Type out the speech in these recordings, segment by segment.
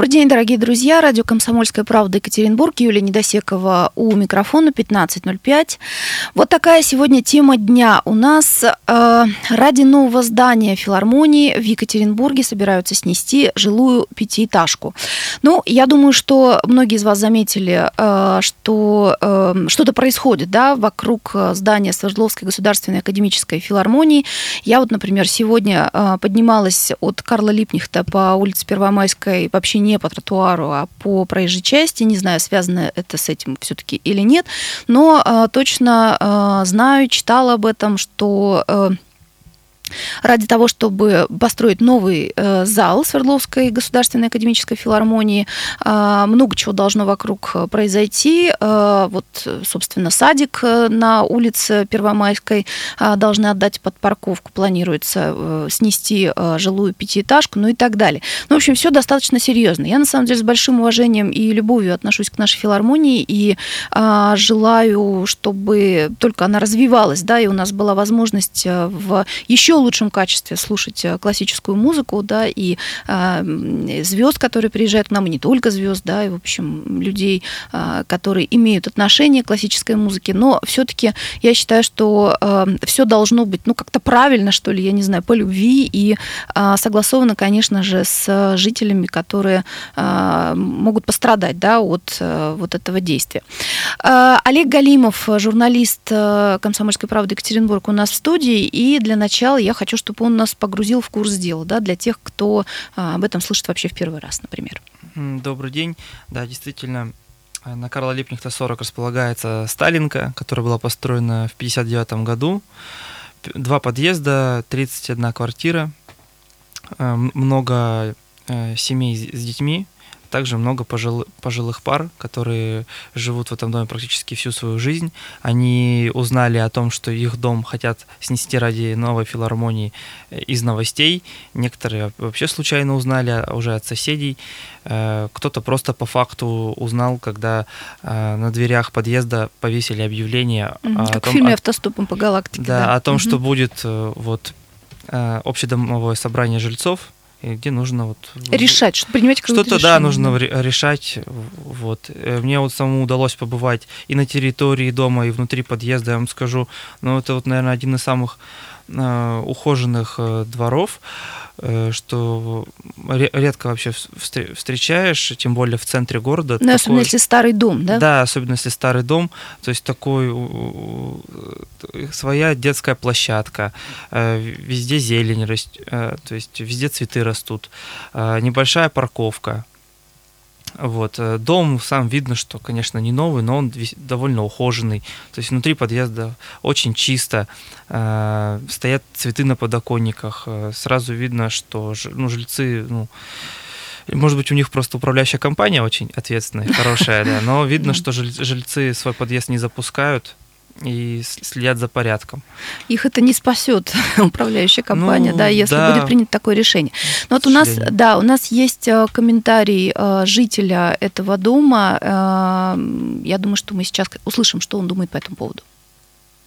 Добрый день, дорогие друзья. Радио «Комсомольская правда» Екатеринбург. Юлия Недосекова у микрофона 15.05. Вот такая сегодня тема дня. У нас э, ради нового здания филармонии в Екатеринбурге собираются снести жилую пятиэтажку. Ну, я думаю, что многие из вас заметили, э, что э, что-то происходит да, вокруг здания Свердловской государственной академической филармонии. Я вот, например, сегодня э, поднималась от Карла Липнихта по улице Первомайской вообще не по тротуару, а по проезжей части. Не знаю, связано это с этим все-таки или нет, но э, точно э, знаю, читала об этом, что э, ради того, чтобы построить новый э, зал Свердловской государственной академической филармонии. Э, много чего должно вокруг произойти. Э, вот, собственно, садик на улице Первомайской должны отдать под парковку. Планируется снести жилую пятиэтажку, ну и так далее. Ну, в общем, все достаточно серьезно. Я, на самом деле, с большим уважением и любовью отношусь к нашей филармонии и желаю, чтобы только она развивалась, да, и у нас была возможность в еще лучшем качестве слушать э, классическую музыку, да, и э, звезд, которые приезжают к нам, и не только звезд, да, и, в общем, людей, э, которые имеют отношение к классической музыке, но все-таки я считаю, что э, все должно быть, ну, как-то правильно, что ли, я не знаю, по любви и э, согласовано, конечно же, с жителями, которые э, могут пострадать, да, от э, вот этого действия. Э, Олег Галимов, журналист э, «Комсомольской правды» Екатеринбург у нас в студии, и для начала я я хочу, чтобы он нас погрузил в курс дела, да, для тех, кто а, об этом слышит вообще в первый раз, например. Добрый день. Да, действительно, э, на Карла Липнихта 40 располагается Сталинка, которая была построена в 1959 году. Два подъезда, 31 квартира, э, много э, семей с детьми, также много пожилых, пожилых пар, которые живут в этом доме практически всю свою жизнь. Они узнали о том, что их дом хотят снести ради новой филармонии э, из новостей. Некоторые вообще случайно узнали уже от соседей. Э, кто-то просто по факту узнал, когда э, на дверях подъезда повесили объявление. Как о том, в фильме «Автостопом по галактике». Да, да. о том, угу. что будет вот общедомовое собрание жильцов, где нужно вот решать, что принимать что-то да нужно решать. Вот э, мне вот самому удалось побывать и на территории дома, и внутри подъезда. Я вам скажу, ну это вот наверное один из самых э, ухоженных э, дворов. Э, что редко вообще встречаешь, тем более в центре города. Ну, такой... особенно если старый дом, да? Да, особенно если старый дом, то есть такой своя детская площадка, э, везде зелень э, то есть везде цветы растут, небольшая парковка, вот. Э, дом сам видно, что, конечно, не новый, но он довольно ухоженный. То есть внутри подъезда очень чисто, э, стоят цветы на подоконниках. Э, сразу видно, что ну, жильцы, ну, может быть, у них просто управляющая компания очень ответственная, хорошая, да, но видно, что жильцы свой подъезд не запускают, и следят за порядком. Их это не спасет, управляющая компания, ну, да, если да. будет принято такое решение. Но вот у нас, да, у нас есть э, комментарий э, жителя этого дома. Э, я думаю, что мы сейчас услышим, что он думает по этому поводу.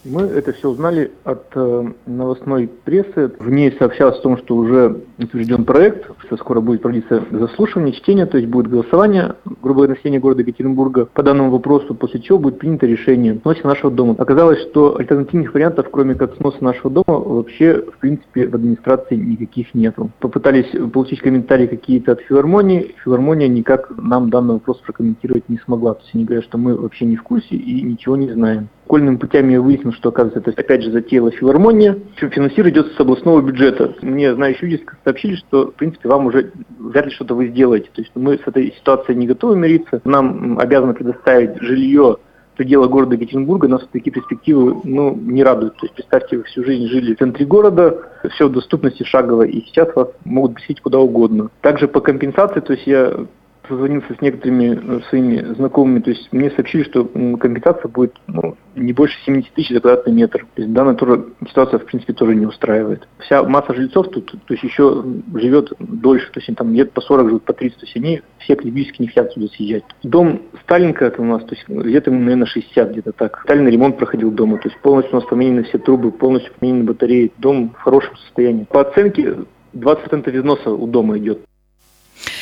Мы это все узнали от э, новостной прессы. В ней сообщалось о том, что уже утвержден проект, что скоро будет проводиться заслушивание, чтение, то есть будет голосование грубое населения города Екатеринбурга по данному вопросу, после чего будет принято решение сноса нашего дома. Оказалось, что альтернативных вариантов, кроме как сноса нашего дома, вообще, в принципе, в администрации никаких нету. Попытались получить комментарии какие-то от филармонии, филармония никак нам данный вопрос прокомментировать не смогла. То есть они говорят, что мы вообще не в курсе и ничего не знаем. Школьными путями я выяснил, что, оказывается, это опять же затеяла филармония. Финансирование идет с областного бюджета. Мне знающие люди сообщили, что, в принципе, вам уже вряд ли что-то вы сделаете. То есть мы с этой ситуацией не готовы мириться. Нам обязаны предоставить жилье предела города Екатеринбурга нас такие перспективы ну, не радуют. То есть представьте, вы всю жизнь жили в центре города, все в доступности шагово, и сейчас вас могут посетить куда угодно. Также по компенсации, то есть я созвонился с некоторыми э, своими знакомыми, то есть мне сообщили, что компенсация будет ну, не больше 70 тысяч за квадратный метр. То есть данная тоже, ситуация, в принципе, тоже не устраивает. Вся масса жильцов тут, то есть еще живет дольше, то есть там лет по 40 живут, по 30, то есть они все академически не хотят сюда съезжать. Дом Сталинка это у нас, то есть где-то, наверное, 60 где-то так. Сталин ремонт проходил дома, то есть полностью у нас поменены все трубы, полностью поменены батареи. Дом в хорошем состоянии. По оценке 20% износа у дома идет.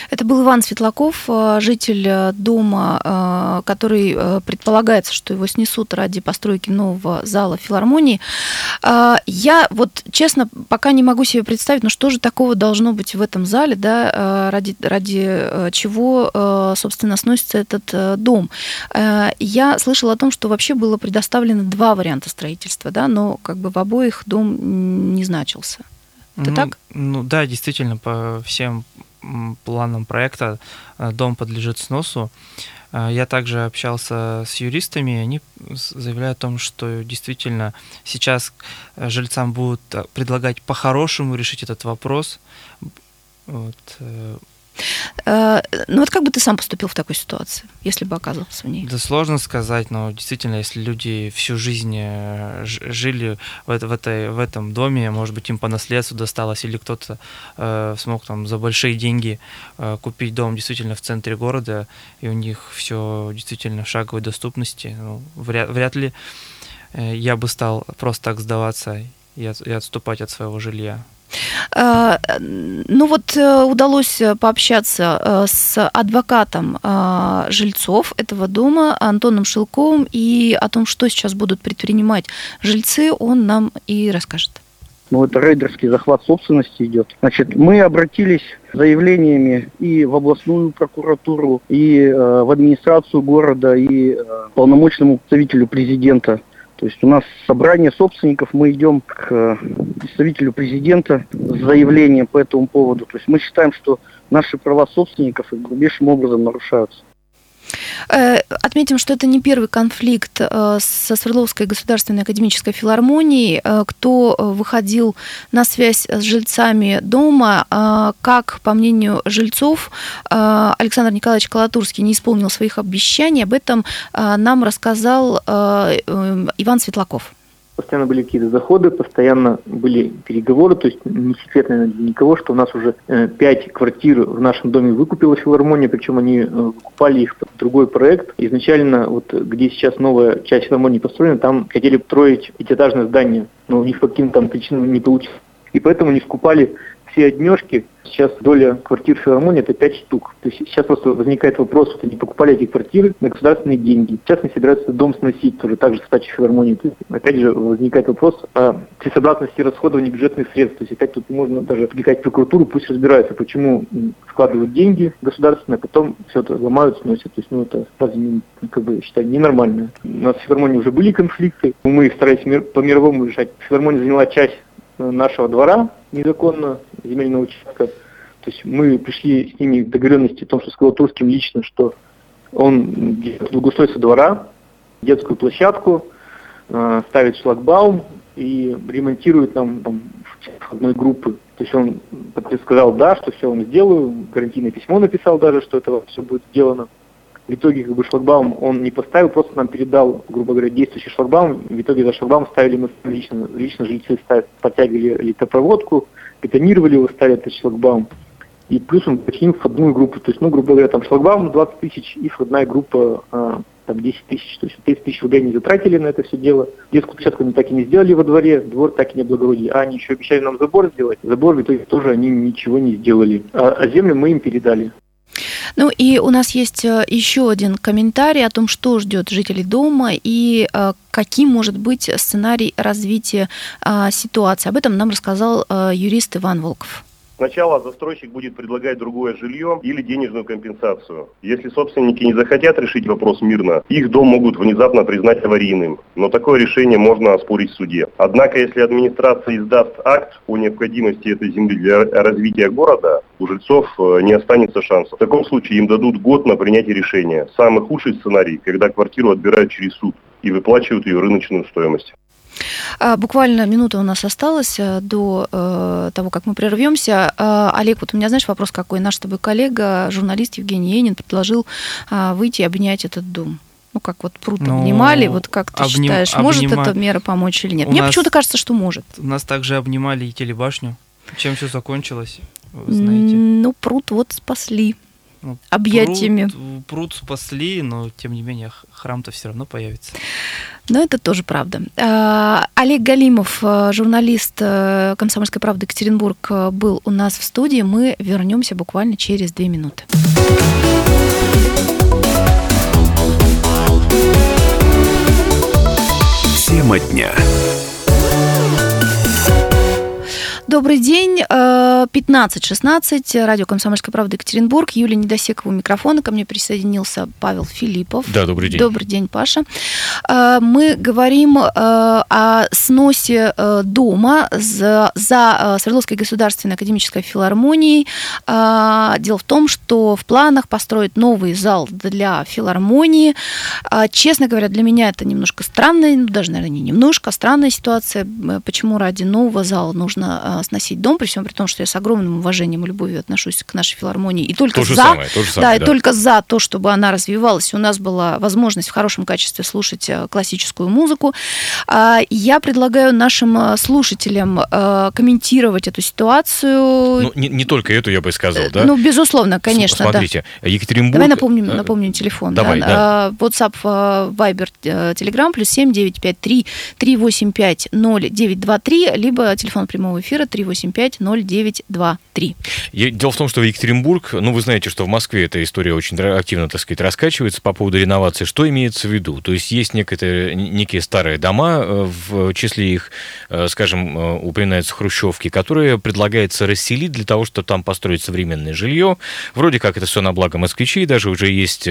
Это был Иван Светлаков, э, житель э, дома, э, который предполагается, что его снесут ради постройки нового зала филармонии. Я вот, честно, пока не могу себе представить, ну что же такого должно быть в этом зале, да, ради, ради чего, собственно, сносится этот дом. Я слышала о том, что вообще было предоставлено два варианта строительства, да, но как бы в обоих дом не значился. Это ну, так? Ну да, действительно, по всем планам проекта э, дом подлежит сносу. Э, я также общался с юристами, они заявляют о том, что действительно сейчас э, жильцам будут предлагать по-хорошему решить этот вопрос. Вот. Э, ну вот как бы ты сам поступил в такой ситуации, если бы оказался в ней? Да сложно сказать, но действительно, если люди всю жизнь э, жили в, в, этой, в этом доме, может быть, им по наследству досталось, или кто-то э, смог там за большие деньги э, купить дом действительно в центре города, и у них все действительно в шаговой доступности, ну, вряд, вряд ли э, я бы стал просто так сдаваться и, от, и отступать от своего жилья. Э, ну вот э, удалось пообщаться э, с адвокатом жильцов этого дома Антоном Шилковым, и о том, что сейчас будут предпринимать жильцы, он нам и расскажет. Ну, это рейдерский захват собственности идет. Значит, мы обратились заявлениями и в областную прокуратуру, и э, в администрацию города, и э, полномочному представителю президента то есть у нас собрание собственников, мы идем к э, представителю президента с заявлением по этому поводу. То есть мы считаем, что наши права собственников грубейшим образом нарушаются. Э, отметим, что это не первый конфликт э, со Свердловской государственной академической филармонией. Э, кто выходил на связь с жильцами дома, как, по мнению жильцов, Александр Николаевич Колотурский не исполнил своих обещаний, об этом нам рассказал Иван Светлаков постоянно были какие-то заходы, постоянно были переговоры, то есть не секрет, наверное, для никого, что у нас уже э, пять квартир в нашем доме выкупила филармония, причем они э, выкупали их под другой проект. Изначально, вот где сейчас новая часть филармонии построена, там хотели строить пятиэтажное здание, но у них по каким-то причинам не получилось. И поэтому они скупали все однежки, сейчас доля квартир филармонии это 5 штук. То есть сейчас просто возникает вопрос, вот они покупали эти квартиры на государственные деньги. Сейчас они собираются дом сносить, тоже так же стачи филармонии. То есть, опять же возникает вопрос о целесообразности расходования бюджетных средств. То есть опять тут можно даже привлекать прокуратуру, пусть разбираются, почему вкладывают деньги государственные, а потом все это ломают, сносят. То есть ну это разве как бы считаю ненормально. У нас в филармонии уже были конфликты, мы старались по мировому решать. Филармония заняла часть нашего двора незаконно, земельного участка. То есть мы пришли с ними к договоренности о том, что сказал Турским лично, что он благоустройство двора, детскую площадку, э, ставит шлагбаум и ремонтирует нам там, одной группы. То есть он сказал, да, что все он сделаю, гарантийное письмо написал даже, что это все будет сделано. В итоге как бы шлагбаум он не поставил, просто нам передал, грубо говоря, действующий шлагбаум. В итоге за шлагбаум ставили мы лично, лично жильцы ставят, подтягивали электропроводку, бетонировали его, ставили этот шлагбаум. И плюс он починил входную группу. То есть, ну, грубо говоря, там шлагбаум на 20 тысяч и входная группа а, там 10 тысяч. То есть 30 тысяч рублей они затратили на это все дело. Детскую площадку они так и не сделали во дворе, двор так и не облагородили. А они еще обещали нам забор сделать. Забор в итоге тоже они ничего не сделали. А, а землю мы им передали. Ну и у нас есть э, еще один комментарий о том, что ждет жителей дома и э, каким может быть сценарий развития э, ситуации. Об этом нам рассказал юрист Иван Волков. Сначала застройщик будет предлагать другое жилье или денежную компенсацию. Если собственники не захотят решить вопрос мирно, их дом могут внезапно признать аварийным. Но такое решение можно оспорить в суде. Однако, если администрация издаст акт о необходимости этой земли для развития города, у жильцов э, не останется шансов. В таком случае им дадут год на принятие решения. Самый худший сценарий, когда квартиру отбирают через суд и выплачивают ее рыночную стоимость. А, буквально минута у нас осталась э, до э, того, как мы прервемся. А, Олег, вот у меня, знаешь, вопрос какой. Наш с тобой коллега, журналист Евгений Енин, предложил а, выйти и обнять этот дом. Ну, как вот пруд ну, обнимали, вот как ты обним, считаешь, может обнима... эта мера помочь или нет? У Мне нас... почему-то кажется, что может. У нас также обнимали и телебашню. Чем все закончилось, вы знаете? Ну, пруд вот спасли. Ну, объятиями. Пруд, пруд спасли, но тем не менее храм-то все равно появится. Но это тоже правда. А, Олег Галимов, э, журналист э, «Комсомольской правды» Екатеринбург, э, был у нас в студии. Мы вернемся буквально через две минуты. Тема дня. Добрый день. 15.16. Радио «Комсомольская правда» Екатеринбург. Юлия Недосекова у микрофона. Ко мне присоединился Павел Филиппов. Да, добрый день. Добрый день, Паша. Мы говорим о сносе дома за, за Свердловской государственной академической филармонией. Дело в том, что в планах построить новый зал для филармонии. Честно говоря, для меня это немножко странная, ну, даже, наверное, не немножко, а странная ситуация. Почему ради нового зала нужно сносить дом, при всем при том, что я с огромным уважением и любовью отношусь к нашей филармонии. И только то за, самое, то самое, да, да. и только за то, чтобы она развивалась, у нас была возможность в хорошем качестве слушать э, классическую музыку. А, Я предлагаю нашим э, слушателям э, комментировать эту ситуацию. Ну, не, не только эту, я бы сказал, да? Ну, безусловно, конечно, да. Смотрите, Екатеринбург... Давай напомним, напомним телефон. давай, да. да. WhatsApp, Viber, Telegram, плюс 7 953 385 0923, либо телефон прямого эфира 385 0923. Я- Дело в том, что в Екатеринбург, ну, вы знаете, что в Москве эта история очень активно, так сказать, раскачивается по поводу реновации. Что имеется в виду? То есть есть некое, некие старые дома, э, в числе их, э, скажем, э, упоминаются хрущевки, которые предлагается расселить для того, чтобы там построить современное жилье. Вроде как это все на благо москвичей, даже уже есть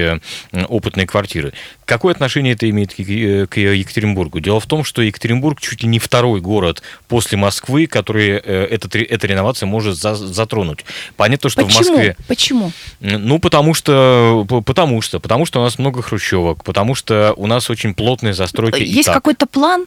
опытные квартиры. Какое отношение это имеет к Екатеринбургу? Дело в том, что Екатеринбург чуть ли не второй город после Москвы, который этот, ре- эта реновация может за- затронуть. Понятно, что Почему? в Москве... Почему? Ну, потому что, потому что, потому что у нас много хрущевок, потому что у нас очень плотные застройки. Есть какой-то план?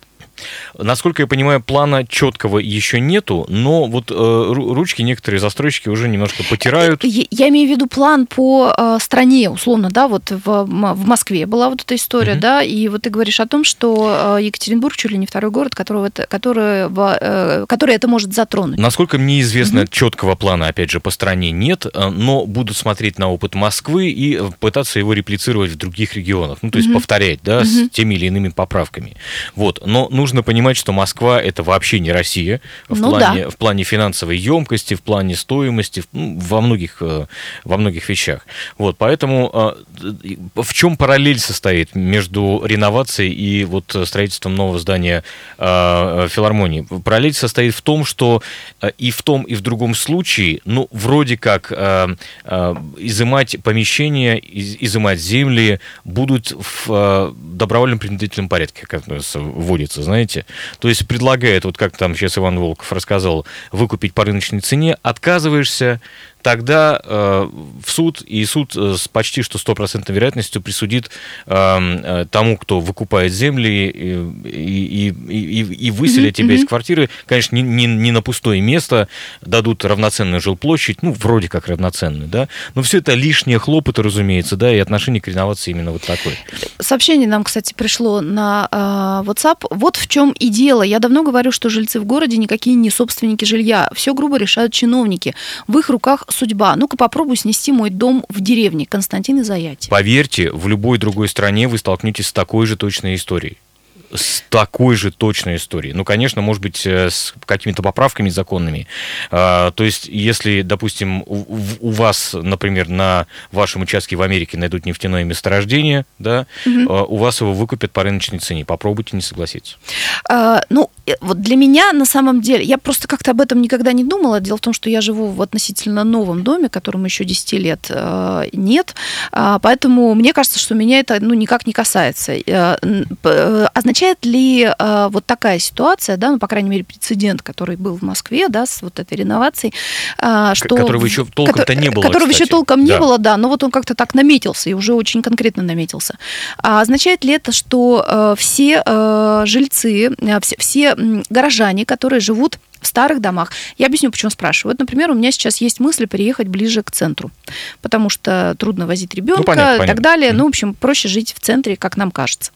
Насколько я понимаю, плана четкого еще нету, но вот э, ру- ручки некоторые застройщики уже немножко потирают. Я, я имею в виду план по э, стране, условно, да, вот в, в Москве была вот эта история, Мгм. да, и вот ты говоришь о том, что э, Екатеринбург чуть ли не второй город, которого это, который, э, который это может затронуть. Насколько мне известно, четкого плана, опять же, по стране нет, э, но буду смотреть на опыт Москвы и э, пытаться его реплицировать в других регионах. Ну, то есть Мгм. повторять, да, Мгм. с теми или иными поправками. Вот. Но нужно понимать, что Москва это вообще не Россия в, Ну плане, в плане финансовой емкости, в плане стоимости, в- ну, во многих, э, во многих вещах. Вот. Поэтому э, в чем параллель состоит между реновацией и вот строительством нового здания э, филармонии? Параллель состоит в том, что и в том, и в другом случае, ну, вроде как изымать помещения, из- изымать земли будут в добровольном принудительном порядке, как нас вводится, знаете. То есть предлагает, вот как там сейчас Иван Волков рассказал, выкупить по рыночной цене, отказываешься, тогда э, в суд, и суд э, с почти что стопроцентной вероятностью присудит э, э, тому, кто выкупает земли и, и, и, и- выселят Мгм, тебя из квартиры, конечно, не, не- не на пустое место, дадут равноценную жилплощадь, ну, вроде как равноценную, да, но все это лишние хлопоты, разумеется, да, и отношение к реновации именно вот такое. Сообщение нам, кстати, пришло на э, WhatsApp. Вот в чем и дело. Я давно говорю, что жильцы в городе никакие не собственники жилья. Все грубо решают чиновники. В их руках судьба. Ну-ка попробуй снести мой дом в деревне. Константин из Аяти. Поверьте, в любой другой стране вы столкнетесь с такой же точной историей. С такой же точной историей. Ну, конечно, может быть, э, с какими-то поправками законными. А, То есть, если, допустим, у- у вас, например, на вашем участке в Америке найдут нефтяное месторождение, да, Мгм. а, у вас его выкупят по рыночной цене. Попробуйте не согласиться. А, ну, вот для меня на самом деле, я просто как-то об этом никогда не думала. Дело в том, что я живу в относительно новом доме, которому еще 10 лет э, нет. А, поэтому мне кажется, что меня это ну, никак не касается. Э, э, означает ли э, вот такая ситуация, да, ну, по крайней мере, прецедент, который был в Москве, да, с вот этой реновацией, что... которого еще толком-то не было, Которого еще толком не Да. было, да, но вот он как-то так наметился, и уже очень конкретно наметился. А означает ли это, что э, все э, жильцы, э, все, горожане, которые живут в старых домах. Я объясню, почему спрашиваю. Вот, например, у меня сейчас есть мысль переехать ближе к центру, потому что трудно возить ребенка понятно, и так понятно. далее. Ну, в общем, проще жить в центре, как нам кажется.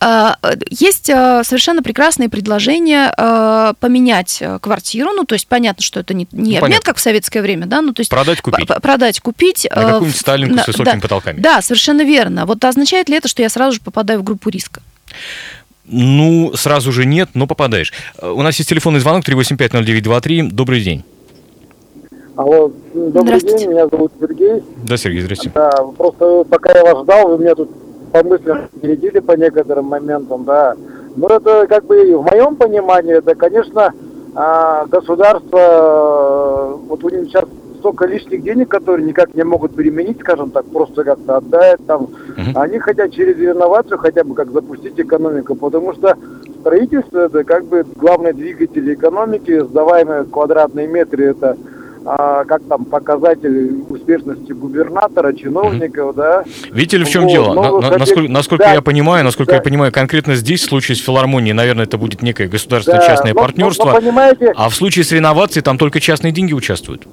А, есть а, совершенно прекрасные предложения а, поменять квартиру, ну, то есть понятно, что это не, не ну, обмен, как в советское время, да, ну, то есть... Продать, купить. Продать, купить. На какую-нибудь Сталинку на, с высокими да, потолками. Да, совершенно верно. Вот означает ли это, что я сразу же попадаю в группу риска? Ну, сразу же нет, но попадаешь. У нас есть телефонный звонок 3850923. Добрый день. Алло, добрый день, меня зовут Сергей. Да, Сергей, здрасте. Да, просто пока я вас ждал, вы меня тут по мыслям передили по некоторым моментам, да. Ну, это как бы в моем понимании, это, конечно, а, государство, э, вот у них сейчас столько лишних денег, которые никак не могут применить, скажем так, просто как-то отдать там. Uh-huh. Они хотят через реновацию хотя бы как запустить экономику, потому что строительство это как бы главный двигатель экономики, сдаваемые квадратные метры это а, как там показатель успешности губернатора, чиновников, mm да. Видите ли, в чем вот, дело? На, на, насколько насколько да, я понимаю, насколько да. я понимаю, конкретно здесь, в случае с филармонией, наверное, это будет некое государственное да, частное но, партнерство. Но, но, понимаете, а в случае с реновацией там только частные деньги участвуют.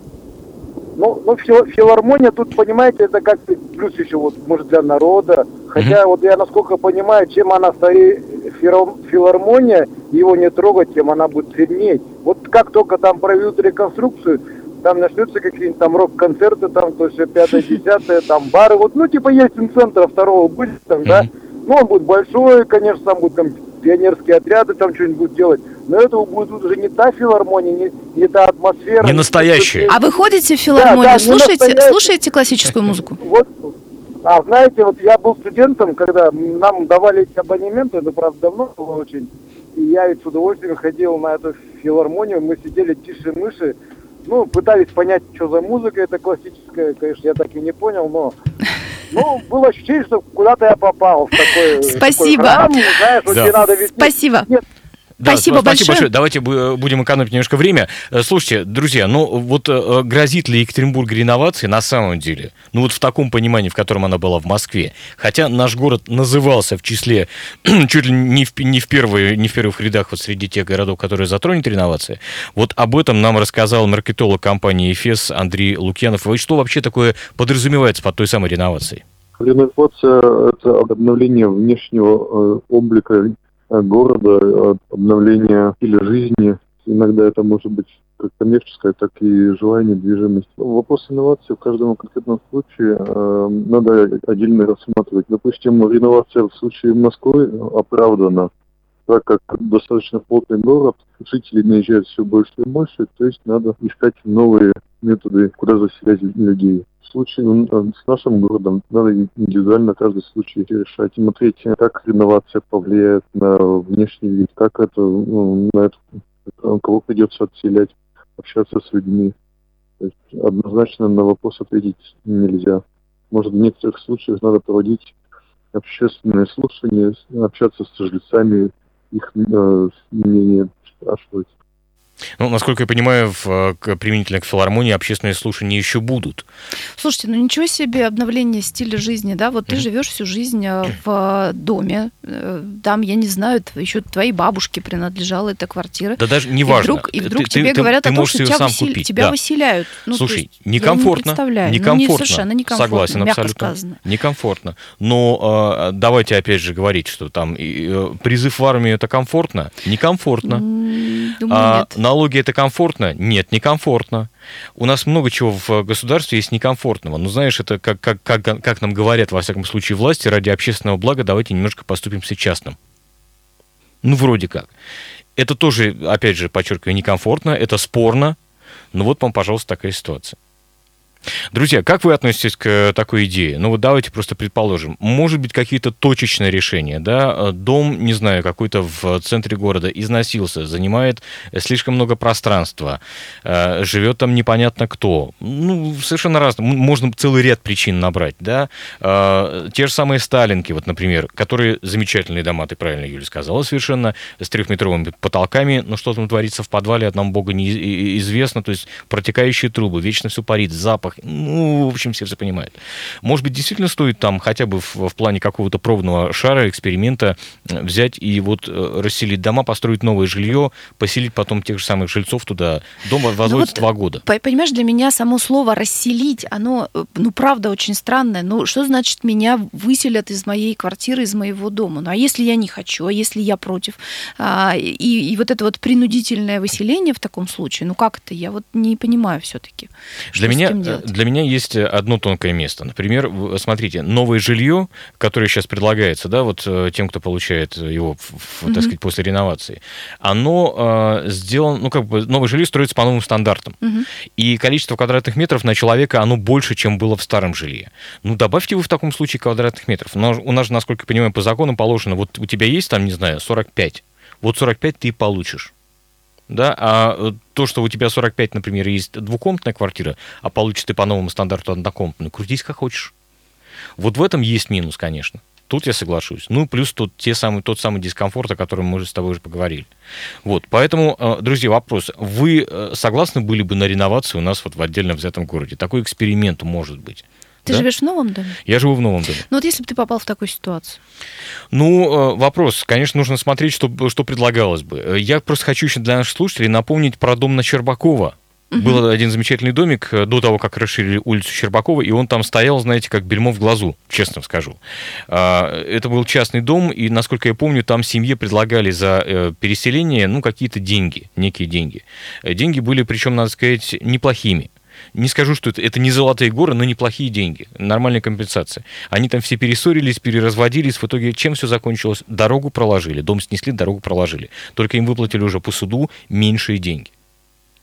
Ну, ну филармония тут, понимаете, это как плюс еще вот, может, для народа. Хотя mm-hmm. вот я насколько понимаю, чем она старее филармония, его не трогать, тем она будет сильнее. Вот как только там проведут реконструкцию, там начнутся какие-нибудь там рок-концерты, там, то есть пятое, десятое, там бары, вот, ну, типа Ельцин-центра второго будет там, да, ну, он будет большой, конечно, там будут там пионерские отряды там что-нибудь будут делать, но это будет уже не та филармония, не, не та атмосфера. Не настоящая. А вы ходите в филармонию, да, да, слушаете, слушаете классическую музыку? Вот, а знаете, вот я был студентом, когда нам давали эти абонементы, это правда давно было очень, и я ведь с удовольствием ходил на эту филармонию, мы сидели тише мыши, ну, пытались понять, что за музыка это классическая, конечно, я так и не понял, но ну, было ощущение, что куда-то я попал в такой, Спасибо. такой храм, знаешь, да. где надо вести. Спасибо. Нет, да, спасибо, спасибо большое. большое. Давайте будем экономить немножко время. Э, слушайте, друзья, ну вот э, грозит ли Екатеринбург реновации на самом деле? Ну вот в таком понимании, в котором она была в Москве. Хотя наш город назывался в числе чуть ли не в, не в, первые, не в первых рядах вот среди тех городов, которые затронет реновация. Вот об этом нам рассказал маркетолог компании «Эфес» Андрей Лукьянов. И что вообще такое подразумевается под той самой реновацией? Реновация – это обновление внешнего э, облика города, обновления стиля жизни. Иногда это может быть как коммерческое, так и желание, движимость. Вопрос инновации в каждом конкретном случае э, надо отдельно рассматривать. Допустим, реновация в случае Москвы оправдана, так как достаточно плотный город, жителей наезжает все больше и больше, то есть надо искать новые методы, куда заселять людей. Случае ну, с нашим городом надо индивидуально каждый случай решать, смотреть, как реновация повлияет на внешний вид, как это, ну, на это, кого придется отселять, общаться с людьми. То есть однозначно на вопрос ответить нельзя. Может, в некоторых случаях надо проводить общественные слушания, общаться с жильцами, их э, мнение спрашивать. Ну, насколько я понимаю, в, к, применительно к филармонии общественные слушания еще будут. Слушайте, ну ничего себе обновление стиля жизни, да? Вот ты mm-hmm. живешь всю жизнь э, в доме, э, там, я не знаю, еще твоей бабушке принадлежала эта квартира. Да даже не важно. И вдруг, и вдруг ты, тебе ты, говорят ты, о том, что тебя, высел... тебя да. выселяют. Ну, Слушай, есть, некомфортно. Я не некомфортно. Ну, не, совершенно некомфортно, Согласен, мягко абсолютно. сказано. Некомфортно. Но э, давайте опять же говорить, что там э, призыв в армию это комфортно? Некомфортно. Думаю, а, нет. Налоги это комфортно? Нет, некомфортно. У нас много чего в государстве есть некомфортного. Но знаешь, это как, как, как, как нам говорят, во всяком случае, власти, ради общественного блага давайте немножко поступимся частным. Ну, вроде как. Это тоже, опять же, подчеркиваю, некомфортно, это спорно. Но вот вам, пожалуйста, такая ситуация. Друзья, как вы относитесь к такой идее? Ну вот давайте просто предположим. Может быть, какие-то точечные решения, да? Дом, не знаю, какой-то в центре города износился, занимает слишком много пространства, э, живет там непонятно кто. Ну, совершенно разно. Можно целый ряд причин набрать, да? Э, те же самые Сталинки, вот, например, которые замечательные дома, ты правильно, Юля, сказала, совершенно, с трехметровыми потолками, но что там творится в подвале, одному богу неизвестно, то есть протекающие трубы, вечно все парит, запах, запах. Ну, в общем, все же понимают. Может быть, действительно стоит там хотя бы в, в плане какого-то пробного шара, эксперимента взять и вот расселить дома, построить новое жилье, поселить потом тех же самых жильцов туда. Дом возводится ну вот, два года. Понимаешь, для меня само слово «расселить», оно, ну, правда, очень странное. Ну, что значит меня выселят из моей квартиры, из моего дома? Ну, а если я не хочу, а если я против? А, и, и вот это вот принудительное выселение в таком случае, ну, как это? Я вот не понимаю все-таки. Для меня, для меня есть одно тонкое место. Например, смотрите, новое жилье, которое сейчас предлагается, да, вот э, тем, кто получает его, mm-hmm. так сказать, после реновации, оно э, сделано, ну, как бы, новое жилье строится по новым стандартам. Mm-hmm. И количество квадратных метров на человека, оно больше, чем было в старом жилье. Ну, добавьте вы в таком случае квадратных метров. Но у нас же, насколько я понимаю, по закону положено, вот у тебя есть там, не знаю, 45. Вот 45 ты получишь да, а э, то, что у тебя 45, например, есть двухкомнатная квартира, а получишь ты по новому стандарту однокомнатную, крутись как хочешь. Вот в этом есть минус, конечно. Тут я соглашусь. Ну, плюс тут те самые, тот самый дискомфорт, о котором мы уже с тобой уже поговорили. Вот, поэтому, э, друзья, вопрос. Вы э, согласны были бы на реновацию у нас вот в отдельно взятом городе? Такой эксперимент может быть. Ты да? живешь в новом доме? Я живу в новом доме. Ну вот если бы ты попал в такую ситуацию. Ну, э, вопрос. Конечно, нужно смотреть, что, что предлагалось бы. Я просто хочу еще для наших слушателей напомнить про дом на Щербакова. Угу. Был один замечательный домик э, до того, как расширили улицу Щербакова, и он там стоял, знаете, как бельмо в глазу, честно скажу. А, это был частный дом, и, насколько я помню, там семье предлагали за э, переселение, ну, какие-то деньги, некие деньги. Деньги были, причем, надо сказать, неплохими не скажу, что это, это не золотые горы, но неплохие деньги, нормальная компенсация. Они там все перессорились, переразводились, в итоге чем все закончилось? Дорогу проложили, дом снесли, дорогу проложили. Только им выплатили уже по суду меньшие деньги.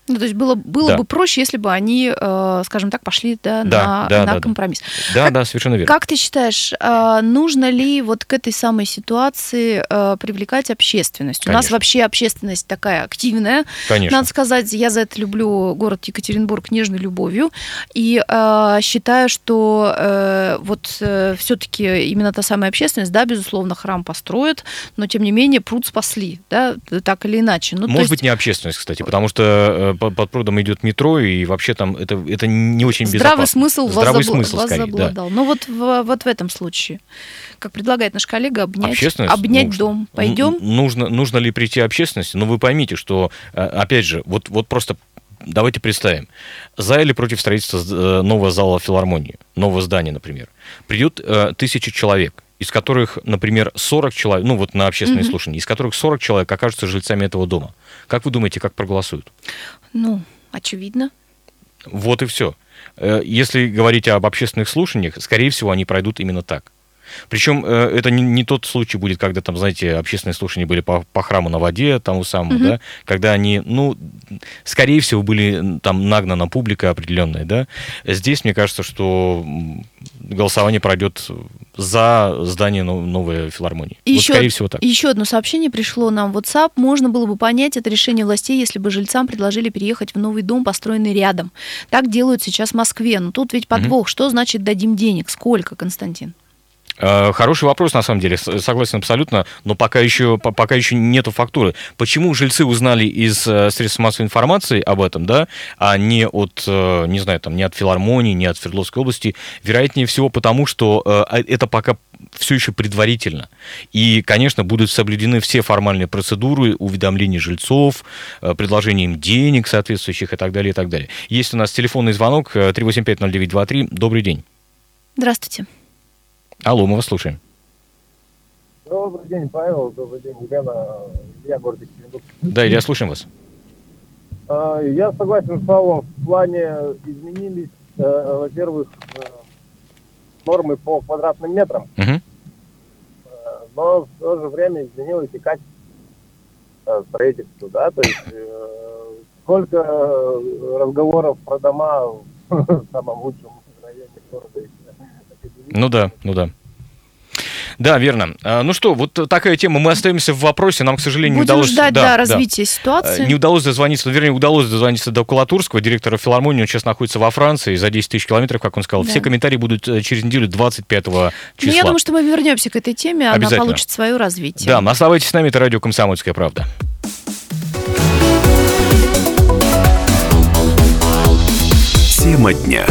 Ну, то есть было, было да. бы проще, если бы они, э, скажем так, пошли да, да, на, да, на да, компромисс. Да, как, да, совершенно верно. Как ты считаешь, э, нужно ли вот к этой самой ситуации э, привлекать общественность? Конечно. У нас вообще общественность такая активная. Конечно. Надо сказать, я за это люблю город Екатеринбург нежной любовью. И э, считаю, что э, вот э, все-таки именно та самая общественность, да, безусловно, храм построят, но тем не менее пруд спасли, да, так или иначе. Ну, Может есть... быть, не общественность, кстати, потому что под прудом идет метро, и вообще там это, это не очень Здравый безопасно. смысл Здравый вас, смысл, вас скорее, заблудал. Да. Но вот в, вот в этом случае, как предлагает наш коллега, обнять, обнять нужно. дом. Пойдем? Нужно, нужно ли прийти общественности? Но вы поймите, что, э, опять же, вот, вот просто давайте представим, за или против строительства э, нового зала филармонии, нового здания, например, придет э, тысяча человек, из которых, например, 40 человек, ну вот на общественные mm-hmm. слушания, из которых 40 человек окажутся жильцами этого дома. Как вы думаете, как проголосуют? Ну, очевидно. Вот и все. Э, если говорить об общественных слушаниях, скорее всего, они пройдут именно так. Причем э, это не, не тот случай будет, когда там, знаете, общественные слушания были по, по храму на воде, тому самому, угу. да, когда они, ну, скорее всего, были там нагнана публика определенная, да. Здесь, мне кажется, что голосование пройдет за здание новой филармонии. И вот, еще, скорее всего, так. Еще одно сообщение пришло нам в WhatsApp. Можно было бы понять это решение властей, если бы жильцам предложили переехать в новый дом, построенный рядом. Так делают сейчас в Москве. Но тут ведь подвох. Угу. Что значит дадим денег? Сколько, Константин? Э, хороший вопрос, на самом деле, согласен абсолютно, но пока еще, пока еще нету фактуры. Почему жильцы узнали из э, средств массовой информации об этом, да, а не от, э, не знаю, там, не от филармонии, не от Свердловской области? Вероятнее всего потому, что а, это пока все еще предварительно. И, конечно, будут соблюдены все формальные процедуры уведомления жильцов, предложения им денег соответствующих и так далее, и так далее. Есть у нас телефонный звонок 3850923. Добрый день. Здравствуйте. Алло, мы вас слушаем. Добрый день, Павел. Добрый день, Елена. Я город Екатеринбург. Да, Илья, слушаем вас. А, я согласен с Павлом. В плане изменились, э, во-первых, э, нормы по квадратным метрам. Угу. Но в то же время изменилось и качество строительства, да, то есть сколько разговоров про дома в самом лучшем районе города ну да, ну да. Да, верно. А, ну что, вот такая тема. Мы остаемся в вопросе. Нам, к сожалению, Будем не удалось... ждать, да, да, развития да. ситуации. Не удалось дозвониться, вернее, удалось дозвониться до Кулатурского, директора филармонии. Он сейчас находится во Франции за 10 тысяч километров, как он сказал. Да. Все комментарии будут э, через неделю 25 числа. Ну, я думаю, что мы вернемся к этой теме. Она получит свое развитие. Да, оставайтесь с нами. Это радио «Комсомольская правда». Тема дня.